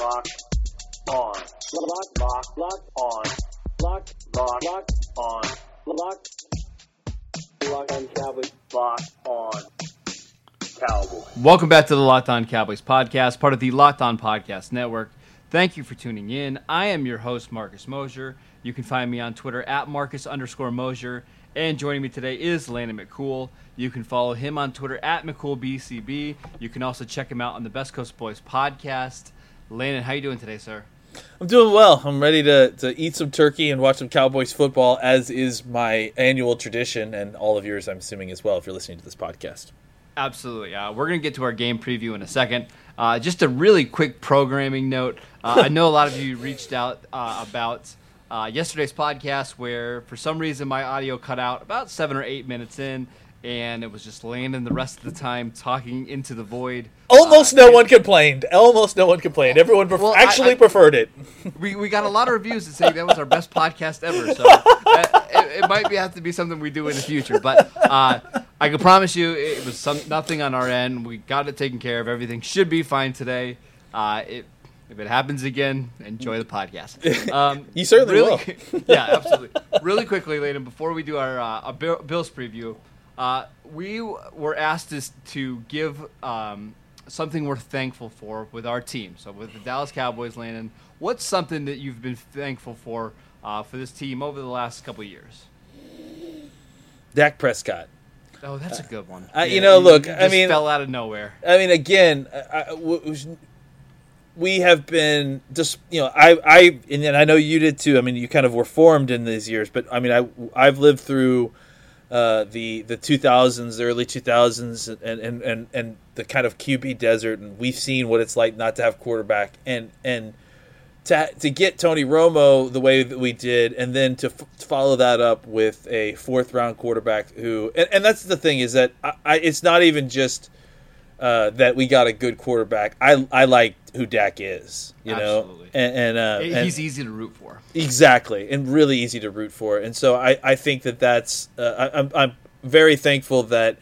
Locked on. Lock, lock, lock on. Lock, lock, lock on. Lock. Lock on Cowboys. Lock on Cowboys. Welcome back to the Locked On Cowboys podcast, part of the Locked On Podcast Network. Thank you for tuning in. I am your host, Marcus Mosher. You can find me on Twitter at Marcus underscore Mosher. And joining me today is Landon McCool. You can follow him on Twitter at McCoolBCB. You can also check him out on the Best Coast Boys podcast. Landon, how you doing today, sir? I'm doing well. I'm ready to, to eat some turkey and watch some Cowboys football, as is my annual tradition, and all of yours, I'm assuming, as well, if you're listening to this podcast. Absolutely. Uh, we're going to get to our game preview in a second. Uh, just a really quick programming note. Uh, I know a lot of you reached out uh, about uh, yesterday's podcast where, for some reason, my audio cut out about seven or eight minutes in, and it was just Landon the rest of the time talking into the void. Almost Uh, no one complained. Almost no one complained. Everyone pref- Well, actually I- preferred it. we, we got a lot of reviews that say that was our best podcast ever. So uh, it, it might be, have to be something we do in the future. But uh, I can promise you, it was some nothing on our end. We got it taken care of. Everything should be fine today. Uh, it, if it happens again, enjoy the podcast. Um, You certainly really, yeah, absolutely. Really quickly, Landon, before we do our, uh, our Bills preview, uh, we were asked to, to give um, something we're thankful for with our team. So with the Dallas Cowboys, Landon, what's something that you've been thankful for uh, for this team over the last couple of years? Dak Prescott. Oh, that's a good one. Uh, you know, look, I mean- fell out of nowhere. I mean, again, I, I- we have been just you know, I, I, and then I know you did too. I mean, you kind of were formed in these years, but I mean, I, I've lived through uh, the the 2000s, the early 2000s, and, and and and the kind of QB desert, and we've seen what it's like not to have quarterback, and and to to get Tony Romo the way that we did, and then to f- follow that up with a fourth round quarterback who, and, and that's the thing is that I, I, it's not even just uh, that we got a good quarterback. I I like who Dak is, you Absolutely. know, and, and, uh, and He's easy to root for. exactly, and really easy to root for. And so I, I think that that's uh, I, I'm I'm very thankful that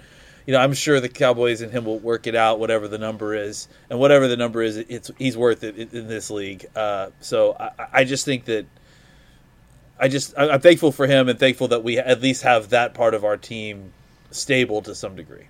you know I'm sure the Cowboys and him will work it out, whatever the number is, and whatever the number is, it's he's worth it in, in this league. Uh, so I, I just think that. I just I'm thankful for him and thankful that we at least have that part of our team stable to some degree.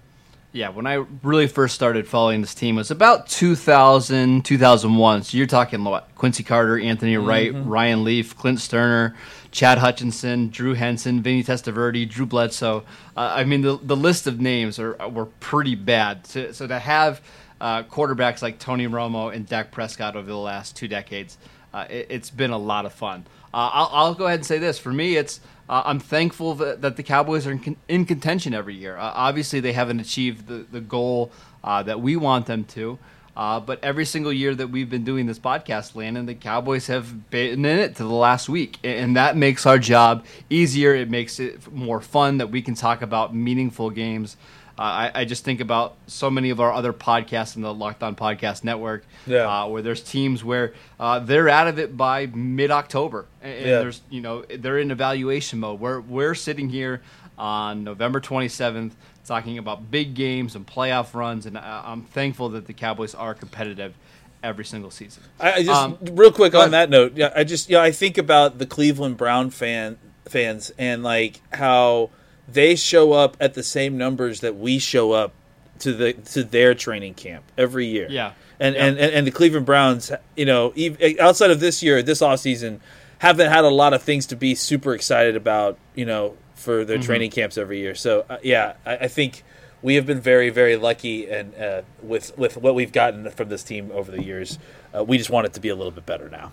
Yeah, when I really first started following this team it was about 2000, 2001. So you're talking what? Quincy Carter, Anthony Wright, Ryan Leaf, Clint Stoerner, Chad Hutchinson, Drew Henson, Vinny Testaverde, Drew Bledsoe. Uh, I mean, the, the list of names are were pretty bad. So, so to have uh, quarterbacks like Tony Romo and Dak Prescott over the last two decades, uh, it, it's been a lot of fun. Uh, I'll, I'll go ahead and say this. For me, it's uh, I'm thankful that, that the Cowboys are in, con- in contention every year. Uh, obviously, they haven't achieved the, the goal uh, that we want them to. Uh, but every single year that we've been doing this podcast, Landon, the Cowboys have been in it to the last week. And that makes our job easier. It makes it more fun that we can talk about meaningful games. Uh, I, I just think about so many of our other podcasts in the Locked On Podcast Network, Yeah. uh, where there's teams where uh, they're out of it by mid-October, and, and Yeah. there's you know they're in evaluation mode. We're we're sitting here on November 27th talking about big games and playoff runs, and I, I'm thankful that the Cowboys are competitive every single season. I, just Um, real quick on that note. Yeah, I just yeah I think about the Cleveland Brown fan fans and like how they show up at the same numbers that we show up to the to their training camp every year. Yeah. And Yeah. and, and and the Cleveland Browns, you know, outside of this year, this offseason, haven't had a lot of things to be super excited about, you know, for their training camps every year. So uh, yeah, I, I think we have been very very lucky and uh, with with what we've gotten from this team over the years. Uh, we just want it to be a little bit better now.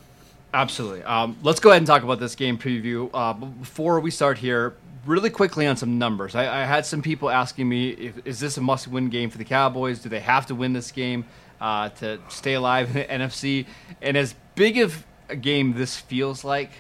Absolutely. Um, let's go ahead and talk about this game preview. Uh, before we start here, really quickly on some numbers. I, I had some people asking me, if, is this a must-win game for the Cowboys? Do they have to win this game uh, to stay alive in the NFC? And as big of a game this feels like,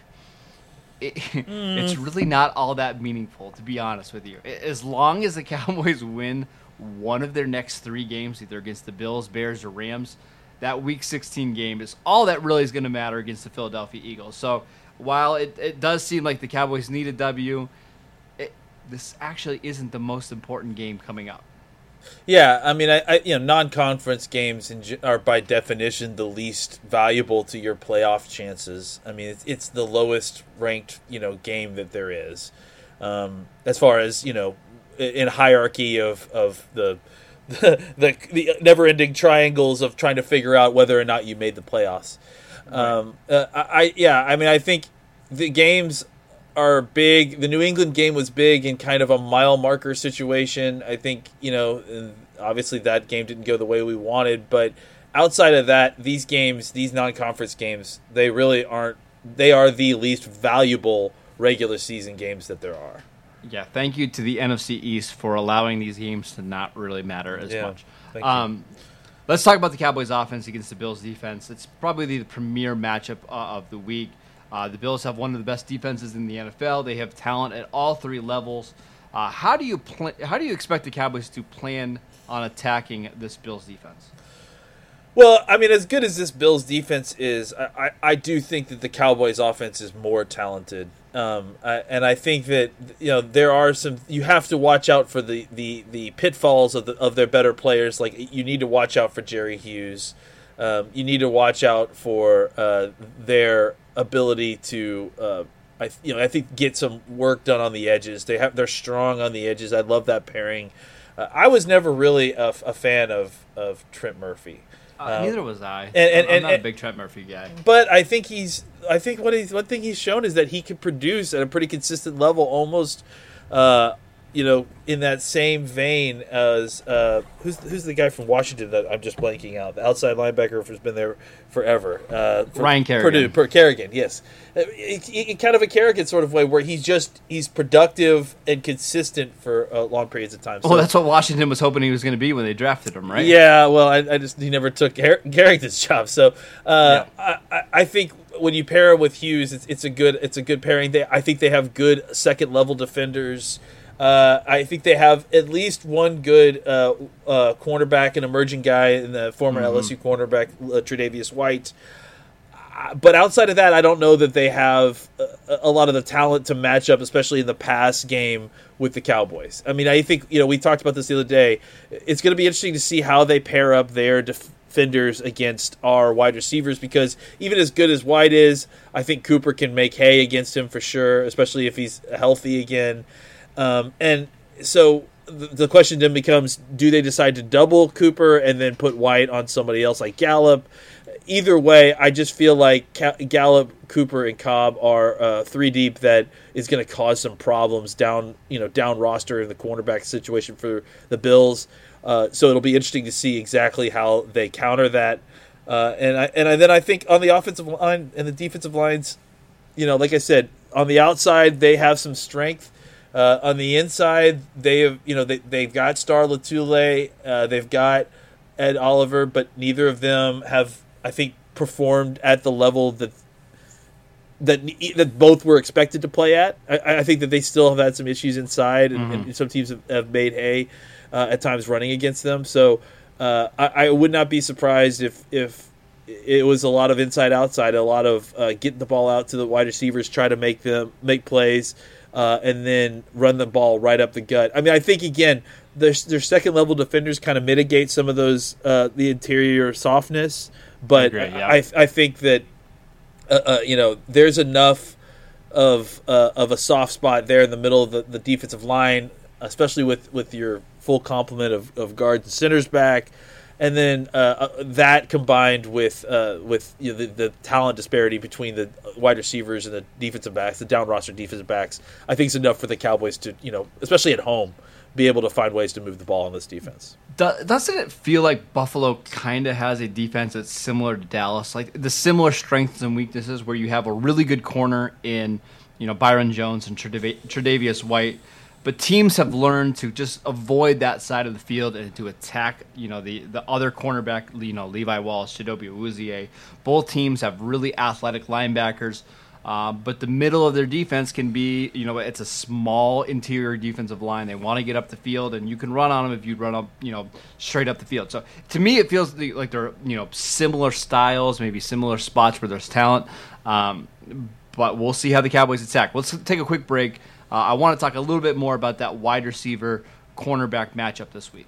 it, mm. it's really not all that meaningful, to be honest with you. As long as the Cowboys win one of their next three games, either against the Bills, Bears, or Rams, that Week 16 game is all that really is going to matter against the Philadelphia Eagles. So while it, it does seem like the Cowboys need a W, this actually isn't the most important game coming up. Yeah, I mean, I, I you know, non-conference games in, are by definition the least valuable to your playoff chances. I mean, it's, it's the lowest ranked you know game that there is, um, as far as you know, in hierarchy of of the the, the, the never-ending triangles of trying to figure out whether or not you made the playoffs. Um, uh, I, yeah, I mean, I think the games are big. The New England game was big in kind of a mile marker situation. I think you know, obviously that game didn't go the way we wanted, but outside of that, these games, these non-conference games, they really aren't. They are the least valuable regular season games that there are. Yeah, thank you to the NFC East for allowing these games to not really matter as yeah, much. Um, let's talk about the Cowboys' offense against the Bills' defense. It's probably the premier matchup uh, of the week. Uh, the Bills have one of the best defenses in the NFL. They have talent at all three levels. Uh, how do you pl- How do you expect the Cowboys to plan on attacking this Bills defense? Well, I mean, as good as this Bills defense is, I, I, I do think that the Cowboys offense is more talented. Um, I, and I think that you know there are some you have to watch out for the, the, the pitfalls of the of their better players. Like you need to watch out for Jerry Hughes. Um, you need to watch out for uh, their ability to uh, I you know I think get some work done on the edges. They have they're strong on the edges. I love that pairing. Uh, I was never really a, a fan of of Trent Murphy. Uh, neither was I. And, and, I'm, I'm not and, a big Trent Murphy guy. But I think he's. I think what he's one thing he's shown is that he can produce at a pretty consistent level, almost. Uh, you know, in that same vein as uh, who's who's the guy from Washington that I'm just blanking out, the outside linebacker who's been there forever, uh, for Ryan Kerrigan. Purdue, per, Kerrigan, yes, uh, it, it, kind of a Kerrigan sort of way where he's just he's productive and consistent for uh, long periods of time. So, well, that's what Washington was hoping he was going to be when they drafted him, right? Yeah, well, I, I just he never took Kerrigan's job, so uh, yeah. I, I think when you pair him with Hughes, it's, it's a good it's a good pairing. They I think they have good second level defenders. Uh, I think they have at least one good uh, uh, cornerback, an emerging guy in the former mm-hmm. LSU cornerback, uh, Tre'Davious White. Uh, but outside of that, I don't know that they have a, a, lot of the talent to match up, especially in the pass game with the Cowboys. I mean, I think you know we talked about this the other day. It's going to be interesting to see how they pair up their defenders against our wide receivers because even as good as White is, I think Cooper can make hay against him for sure, especially if he's healthy again. Um, and so the question then becomes do they decide to double Cooper and then put White on somebody else like Gallup? Either way, I just feel like Gallup, Cooper, and Cobb are uh, three deep that is going to cause some problems down, you know, down roster in the cornerback situation for the Bills. Uh, so it'll be interesting to see exactly how they counter that. Uh, and I, and I, then I think on the offensive line and the defensive lines, you know, like I said, on the outside they have some strength. Uh, on the inside, they have you know they they've got Star Lotulelei, uh, they've got Ed Oliver, but neither of them have I think performed at the level that that that both were expected to play at. I, I think that they still have had some issues inside, and, mm-hmm. and some teams have, have made hay uh, at times running against them. So uh, I, I, would not be surprised if if it was a lot of inside outside, a lot of uh, getting the ball out to the wide receivers, try to make them make plays uh, and then run the ball right up the gut. I mean, I think again, their their second level defenders kind of mitigate some of those uh, the interior softness, but yeah. I, I think that uh, uh, you know there's enough of uh, of a soft spot there in the middle of the, the defensive line, especially with with your full complement of, of guards and centers back and then uh, uh, that combined with uh, with you know, the, the, talent disparity between the wide receivers and the defensive backs, the down roster defensive backs, I think is enough for the Cowboys to you know, especially at home, be able to find ways to move the ball on this defense. Doesn't it feel like Buffalo kind of has a defense that's similar to Dallas, like the similar strengths and weaknesses, where you have a really good corner in you know Byron Jones and Tredav- Tre'Davious White. But teams have learned to just avoid that side of the field and to attack, you know, the, the other cornerback, you know, Levi Wallace, Chidobe Awuzie. Both teams have really athletic linebackers. Uh, but the middle of their defense can be, you know, it's a small interior defensive line. They want to get up the field, and you can run on them if you run up, you know, straight up the field. So to me, it feels like they're, you know, similar styles, maybe similar spots where there's talent. Um, but we'll see how the Cowboys attack. Let's take a quick break. Uh, I want to talk a little bit more about that wide receiver cornerback matchup this week.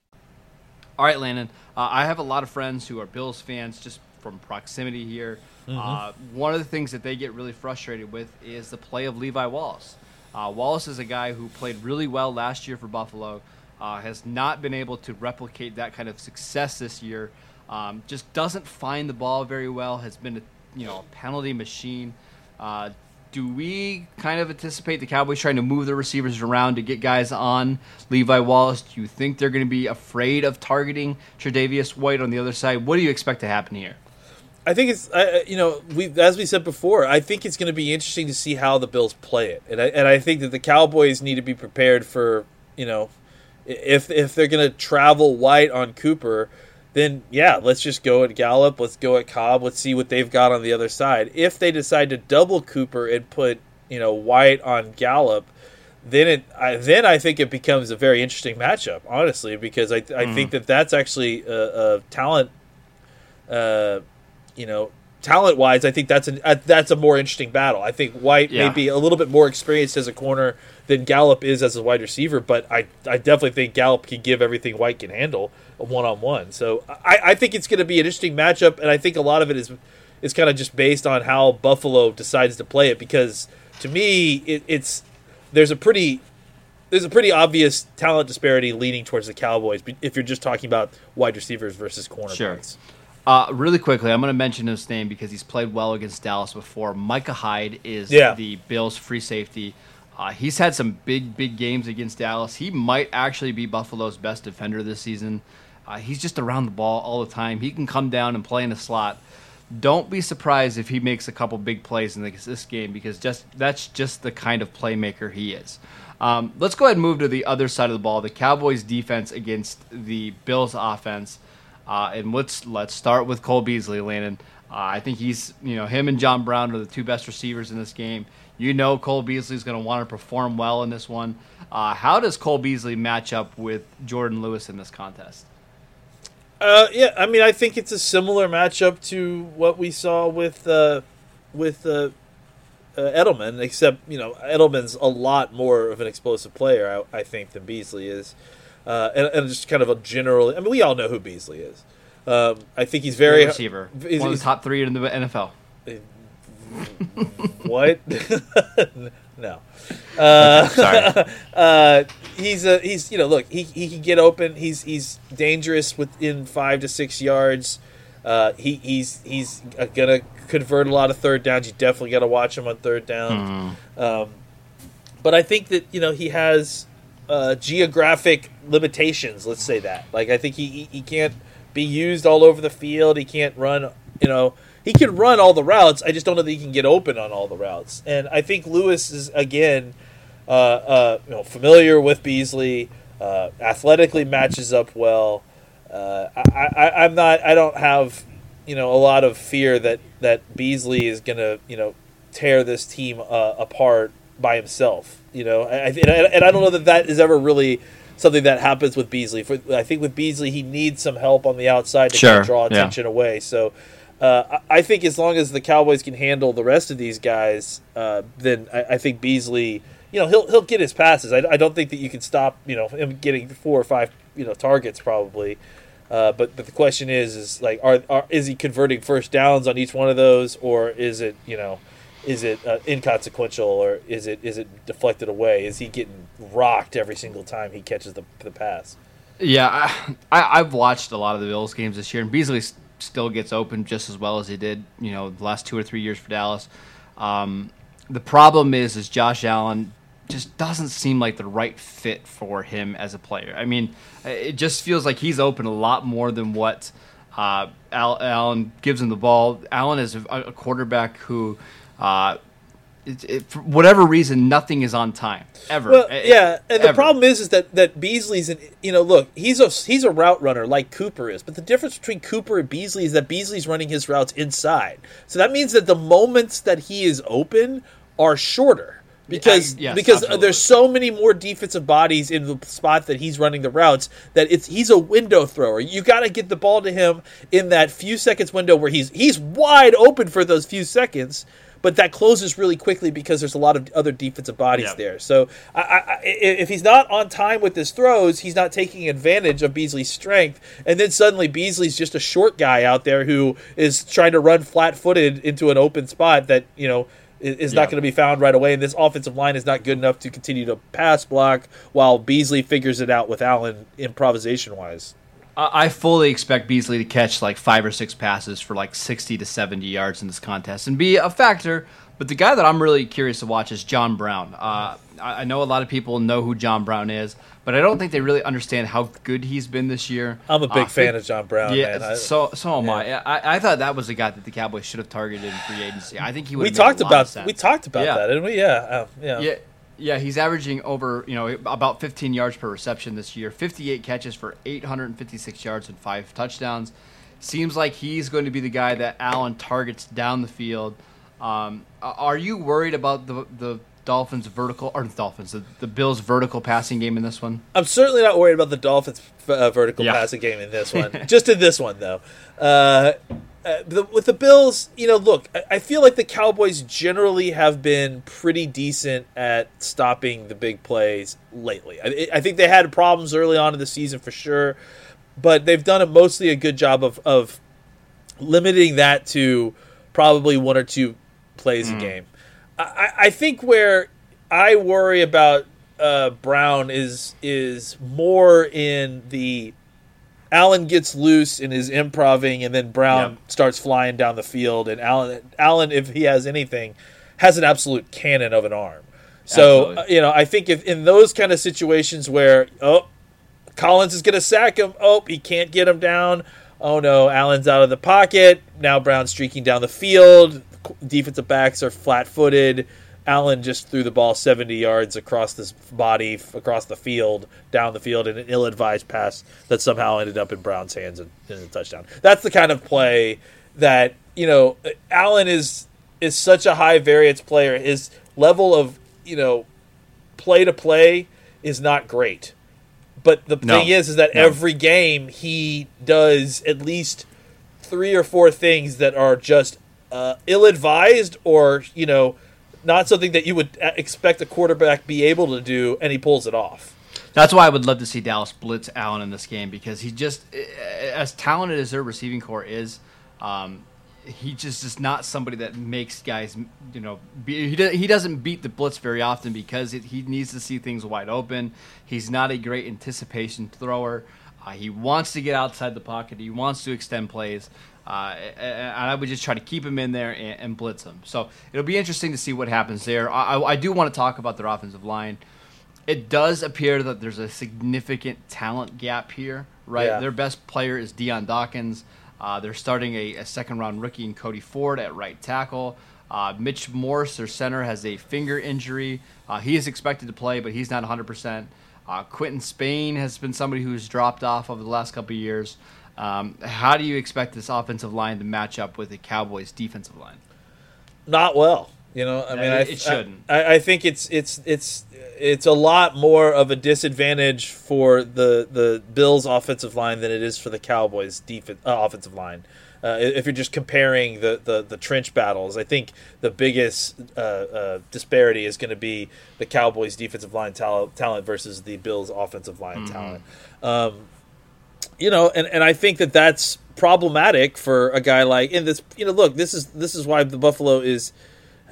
All right, Landon. Uh, I have a lot of friends who are Bills fans just from proximity here. Mm-hmm. Uh, one of the things that they get really frustrated with is the play of Levi Wallace. Uh, Wallace is a guy who played really well last year for Buffalo, uh, has not been able to replicate that kind of success this year. Um, just doesn't find the ball very well. Has been a you know a penalty machine. Do we kind of anticipate the Cowboys trying to move the receivers around to get guys on Levi Wallace? Do you think they're going to be afraid of targeting Tre'Davious White on the other side? What do you expect to happen here? I think it's uh, you know we as we said before. I think it's going to be interesting to see how the Bills play it, and I, and I think that the Cowboys need to be prepared for you know if if they're going to travel White on Cooper, then yeah, let's just go at Gallup. Let's go at Cobb. Let's see what they've got on the other side. If they decide to double Cooper and put you know White on Gallup, then it I, then I think it becomes a very interesting matchup. Honestly, because I I think that that's actually a, a talent. Uh, you know, talent wise, I think that's a uh, that's a more interesting battle. I think White Yeah. may be a little bit more experienced as a corner than Gallup is as a wide receiver, but I, I definitely think Gallup can give everything White can handle one on one. So I, I think it's going to be an interesting matchup, and I think a lot of it is is kind of just based on how Buffalo decides to play it. Because to me, it, it's there's a pretty there's a pretty obvious talent disparity leaning towards the Cowboys if you're just talking about wide receivers versus cornerbacks. Sure. Uh, really quickly, I'm going to mention his name because he's played well against Dallas before. Micah Hyde is Yeah. the Bills' free safety. Uh, he's had some big, big games against Dallas. He might actually be Buffalo's best defender this season. Uh, he's just around the ball all the time. He can come down and play in a slot. Don't be surprised if he makes a couple big plays in this this game because just that's just the kind of playmaker he is. Um, let's go ahead and move to the other side of the ball. The Cowboys' defense against the Bills' offense. Uh, and let's let's start with Cole Beasley, Landon. Uh, I think he's you know him and John Brown are the two best receivers in this game. You know Cole Beasley is going to want to perform well in this one. Uh, how does Cole Beasley match up with Jourdan Lewis in this contest? Uh, yeah, I mean, I think it's a similar matchup to what we saw with uh, with uh, Edelman, except you know Edelman's a lot more of an explosive player, I, I think, than Beasley is, uh, and, and just kind of a general. I mean, we all know who Beasley is. Um, I think he's very Great receiver, he's- one of the top three in the NFL. What? no. Uh, Sorry. uh, he's a he's you know look he, he can get open. He's he's dangerous within five to six yards. Uh, he he's he's gonna convert a lot of third downs. You definitely got to watch him on third down. Um, but I think that you know he has uh, geographic limitations. Let's say that. Like I think he, he can't be used all over the field. He can't run. You know he can run all the routes. I just don't know that he can get open on all the routes. And I think Lewis is again, uh, uh, you know, familiar with Beasley. Uh, athletically matches up well. Uh, I, I, I'm not. I don't have, you know, a lot of fear that that Beasley is gonna, you know, tear this team uh, apart by himself. You know, I, I- and I, and I don't know that that is ever really something that happens with Beasley. For I think with Beasley, he needs some help on the outside to kind of draw yeah. attention away. So. Uh, I I think as long as the Cowboys can handle the rest of these guys, uh, then I, I think Beasley, you know, he'll he'll get his passes. I, I don't think that you can stop, you know, him getting four or five, you know, targets probably. Uh, but but the question is, is like, are, are is he converting first downs on each one of those, or is it, you know, is it uh, inconsequential or is it is it deflected away? Is he getting rocked every single time he catches the the pass? Yeah, I, I've watched a lot of the Bills games this year, and Beasley still gets open just as well as he did, you know, the last two or three years for Dallas. Um, the problem is, is Josh Allen just doesn't seem like the right fit for him as a player. I mean, it just feels like he's open a lot more than what uh, Al- Allen gives him the ball. Allen is a quarterback who. Uh, it, it, for whatever reason, nothing is on time ever. Well, yeah, and the ever. problem is, is that that Beasley's an you know look he's a he's a route runner like Cooper is, but the difference between Cooper and Beasley is that Beasley's running his routes inside, so that means that the moments that he is open are shorter because yes, because absolutely. there's so many more defensive bodies in the spot that he's running the routes that it's he's a window thrower. You got to get the ball to him in that few seconds window where he's he's wide open for those few seconds. But that closes really quickly because there's a lot of other defensive bodies Yeah. there. So I, I, if he's not on time with his throws, he's not taking advantage of Beasley's strength. And then suddenly Beasley's just a short guy out there who is trying to run flat-footed into an open spot that you know is not going to be found right away. And this offensive line is not good enough to continue to pass block while Beasley figures it out with Allen improvisation-wise. I I fully expect Beasley to catch like five or six passes for like 60 to 70 yards in this contest and be a factor. But the guy that I'm really curious to watch is John Brown. Uh, I know a lot of people know who John Brown is, but I don't think they really understand how good he's been this year. I'm a big Uh, fan of John Brown. Yeah, man. So so am I. I. I thought that was the guy that the Cowboys should have targeted in free agency. I think he would. we talked about we talked about Yeah. that, didn't we? Yeah, uh, yeah. Yeah, yeah, he's averaging over you know about 15 yards per reception this year. 58 catches for 856 yards and five touchdowns. Seems like he's going to be the guy that Allen targets down the field. Um, are you worried about the the Dolphins' vertical or the Dolphins the, the Bills' vertical passing game in this one? I'm certainly not worried about the Dolphins' uh, vertical Yeah. passing game in this one. Just in this one, though. Uh, uh, the, with the Bills, you know, look, I, I feel like the Cowboys generally have been pretty decent at stopping the big plays lately. I, I think they had problems early on in the season for sure, but they've done a mostly a good job of, of limiting that to probably one or two plays a game. I, I- I think where I worry about uh, Brown is is more in the Allen gets loose and is improving, and then Brown Yeah. starts flying down the field, and Allen Allen, if he has anything, has an absolute cannon of an arm. So uh, you know, I think if in those kind of situations where oh Collins is going to sack him. Oh, he can't get him down. Oh no, Allen's out of the pocket. Now Brown's streaking down the field. Defensive backs are flat-footed. Allen just threw the ball 70 yards across his body, across the field, down the field, in an ill-advised pass that somehow ended up in Brown's hands and in a touchdown. That's the kind of play that you know. Allen is is such a high variance player. His level of you know play to play is not great. But the No. thing is, is that No. every game he does at least three or four things that are just uh, ill-advised or you know not something that you would uh, expect a quarterback be able to do, and he pulls it off. That's why I would love to see Dallas blitz Allen in this game because he just, as talented as their receiving corps is, um, he just is not somebody that makes guys, you know, be, he, he doesn't beat the blitz very often because it, he needs to see things wide open. He's not a great anticipation thrower. Uh, he wants to get outside the pocket. He wants to extend plays. Uh, and I would just try to keep him in there and, and blitz him. So it'll be interesting to see what happens there. I, I, do want to talk about their offensive line it does appear that there's a significant talent gap here, right? Yeah. Their best player is Dion Dawkins. Uh, they're starting a, a second round rookie in Cody Ford at right tackle. Uh, Mitch Morse, their center, has a finger injury. Uh, he is expected to play, but he's not 100%. Uh, Quinton Spain has been somebody who's dropped off over the last couple of years. Um, how do you expect this offensive line to match up with the Cowboys' defensive line? Not well, you know. I mean, it- I, it shouldn't. I, I think it's it's it's it's a lot more of a disadvantage for the the Bills' offensive line than it is for the Cowboys' defense uh, offensive line. Uh, if you're just comparing the, the, the trench battles, I think the biggest uh, uh, disparity is going to be the Cowboys' defensive line talent, talent versus the Bills' offensive line Mm-hmm. talent. Um, you know, and, and I think that that's problematic for a guy like in this. You know, look, this is this is why the Buffalo is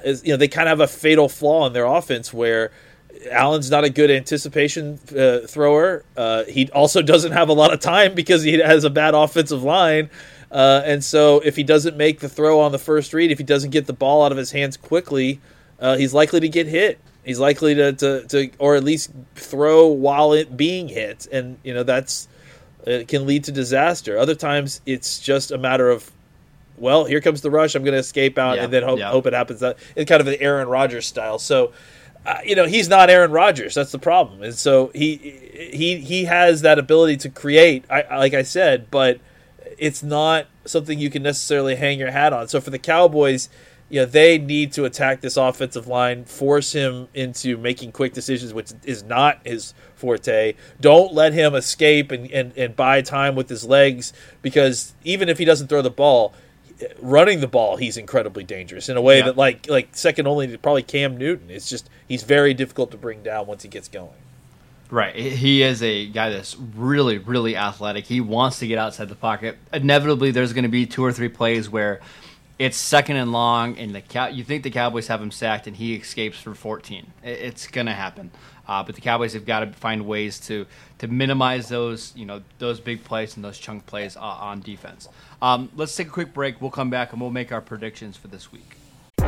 is you know they kind of have a fatal flaw in their offense where Allen's not a good anticipation uh, thrower. Uh, he also doesn't have a lot of time because he has a bad offensive line. Uh, and so if he doesn't make the throw on the first read, if he doesn't get the ball out of his hands quickly, uh, he's likely to get hit. He's likely to, to, to, or at least throw while it being hit. And, you know, that's, it can lead to disaster. Other times it's just a matter of, well, here comes the rush. I'm going to escape out Yeah, and then hope, yeah. hope it happens. That It's kind of an Aaron Rodgers style. So, uh, you know, he's not Aaron Rodgers. That's the problem. And so he, he, he has that ability to create, I- like I said, but it's not something you can necessarily hang your hat on. So for the Cowboys, you know, they need to attack this offensive line, force him into making quick decisions, which is not his forte. Don't let him escape and, and, and buy time with his legs because even if he doesn't throw the ball, running the ball, he's incredibly dangerous in a way Yeah. that like like second only to probably Cam Newton. It's just he's very difficult to bring down once he gets going. Right. He is a guy that's really, really athletic. He wants to get outside the pocket. Inevitably, there's going to be two or three plays where it's second and long, and the cow- you think the Cowboys have him sacked, and he escapes for 14. It's to happen. Uh, but the Cowboys have got to find ways to to minimize those, you know, those big plays and those chunk plays uh, on defense. Um, let's take a quick break. We'll come back and we'll make our predictions for this week.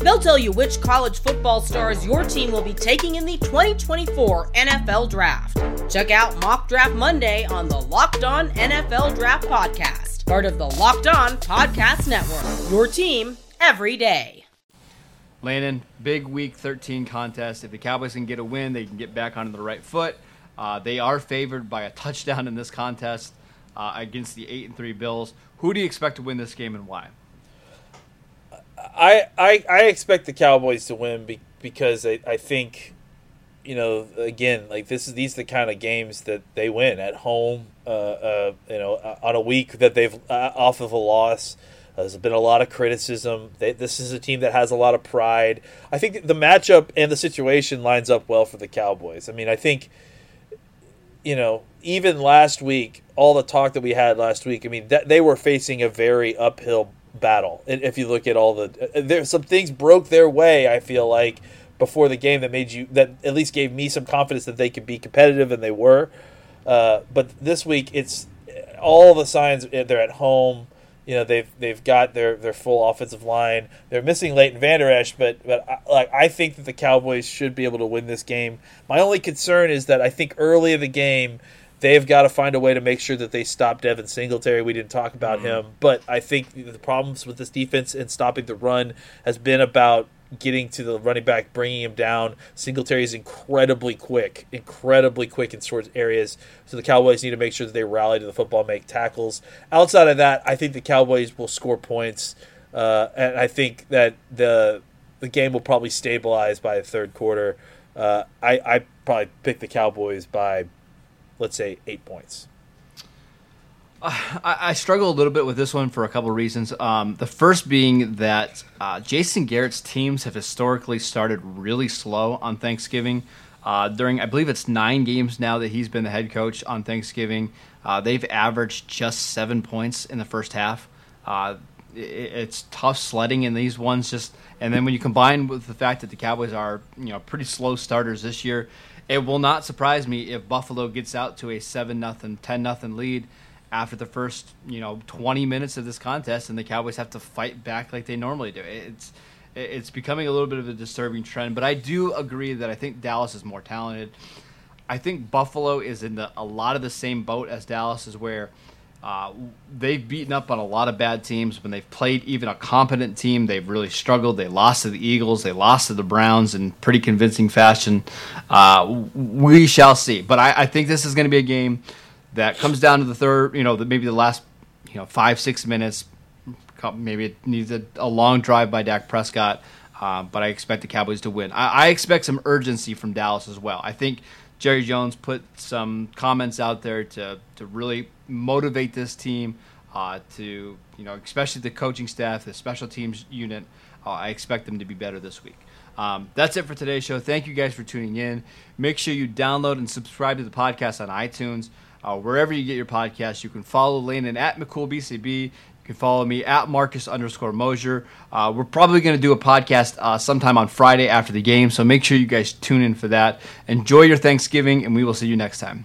They'll tell you which college football stars your team will be taking in the 2024 NFL Draft. Check out Mock Draft Monday on the Locked On NFL Draft Podcast, part of the Locked On Podcast Network. Your team every day. Landon, big week 13 contest. If the Cowboys can get a win, they can get back onto the right foot. Uh, they are favored by a touchdown in this contest uh, against the 8 and 3 Bills. Who do you expect to win this game and why? I, I, I expect the Cowboys to win be, because I, I think, you know, again, like this is these are the kind of games that they win at home. Uh, uh, you know, uh, on a week that they've uh, off of a loss. There's been a lot of criticism. They, this is a team that has a lot of pride. I think the matchup and the situation lines up well for the Cowboys. I mean, I think you know, even last week, all the talk that we had last week, I mean, that they were facing a very uphill battle. If you look at all the, uh, there some things broke their way. I feel like before the game that made you that at least gave me some confidence that they could be competitive, and they were. Uh, but this week, it's all the signs. uh, They're at home. You know they've they've got their, their full offensive line. They're missing Leighton Vander Esch, but but I, like I think that the Cowboys should be able to win this game. My only concern is that I think early in the game they've got to find a way to make sure that they stop Devin Singletary. We didn't talk about him, but I think the problems with this defense and stopping the run has been about getting to the running back, bringing him down. Singletary is incredibly quick, incredibly quick in short areas. So the Cowboys need to make sure that they rally to the football, make tackles. Outside of that, I think the Cowboys will score points, uh, and I think that the the game will probably stabilize by the third quarter. Uh, I I probably pick the Cowboys by, let's say, eight points. I, struggle a little bit with this one for a couple of reasons. Um, the first being that uh, Jason Garrett's teams have historically started really slow on Thanksgiving. Uh, during, I believe it's nine games now that he's been the head coach on Thanksgiving. Uh, they've averaged just seven points in the first half. Uh, it, it's tough sledding in these ones. Just and then when you combine with the fact that the Cowboys are you know pretty slow starters this year, it will not surprise me if Buffalo gets out to a seven nothing, ten nothing lead after the first you know 20 minutes of this contest and the cowboys have to fight back like they normally do. It's it's becoming a little bit of a disturbing trend but i do agree that i think dallas is more talented. I think buffalo is in the, a lot of the same boat as dallas is where uh, they've beaten up on a lot of bad teams when they've played even a competent team they've really struggled they lost to the eagles they lost to the browns in pretty convincing fashion uh, we shall see but I, I think this is going to be a game that comes down to the third, you know, the, maybe the last, you know, five six minutes. Maybe it needs a, a long drive by Dak Prescott, uh, but I expect the Cowboys to win. I, I expect some urgency from Dallas as well. I think Jerry Jones put some comments out there to to really motivate this team. uh, to you know, especially the coaching staff, the special teams unit. Uh, I expect them to be better this week. Um, that's it for today's show. Thank you guys for tuning in. Make sure you download and subscribe to the podcast on iTunes. Uh, wherever you get your podcast, you can follow Landon at McCoolBCB. You can follow me at Marcus underscore Mosher. Uh, we're probably going to do a podcast uh, sometime on Friday after the game, so make sure you guys tune in for that. Enjoy your Thanksgiving, and we will see you next time.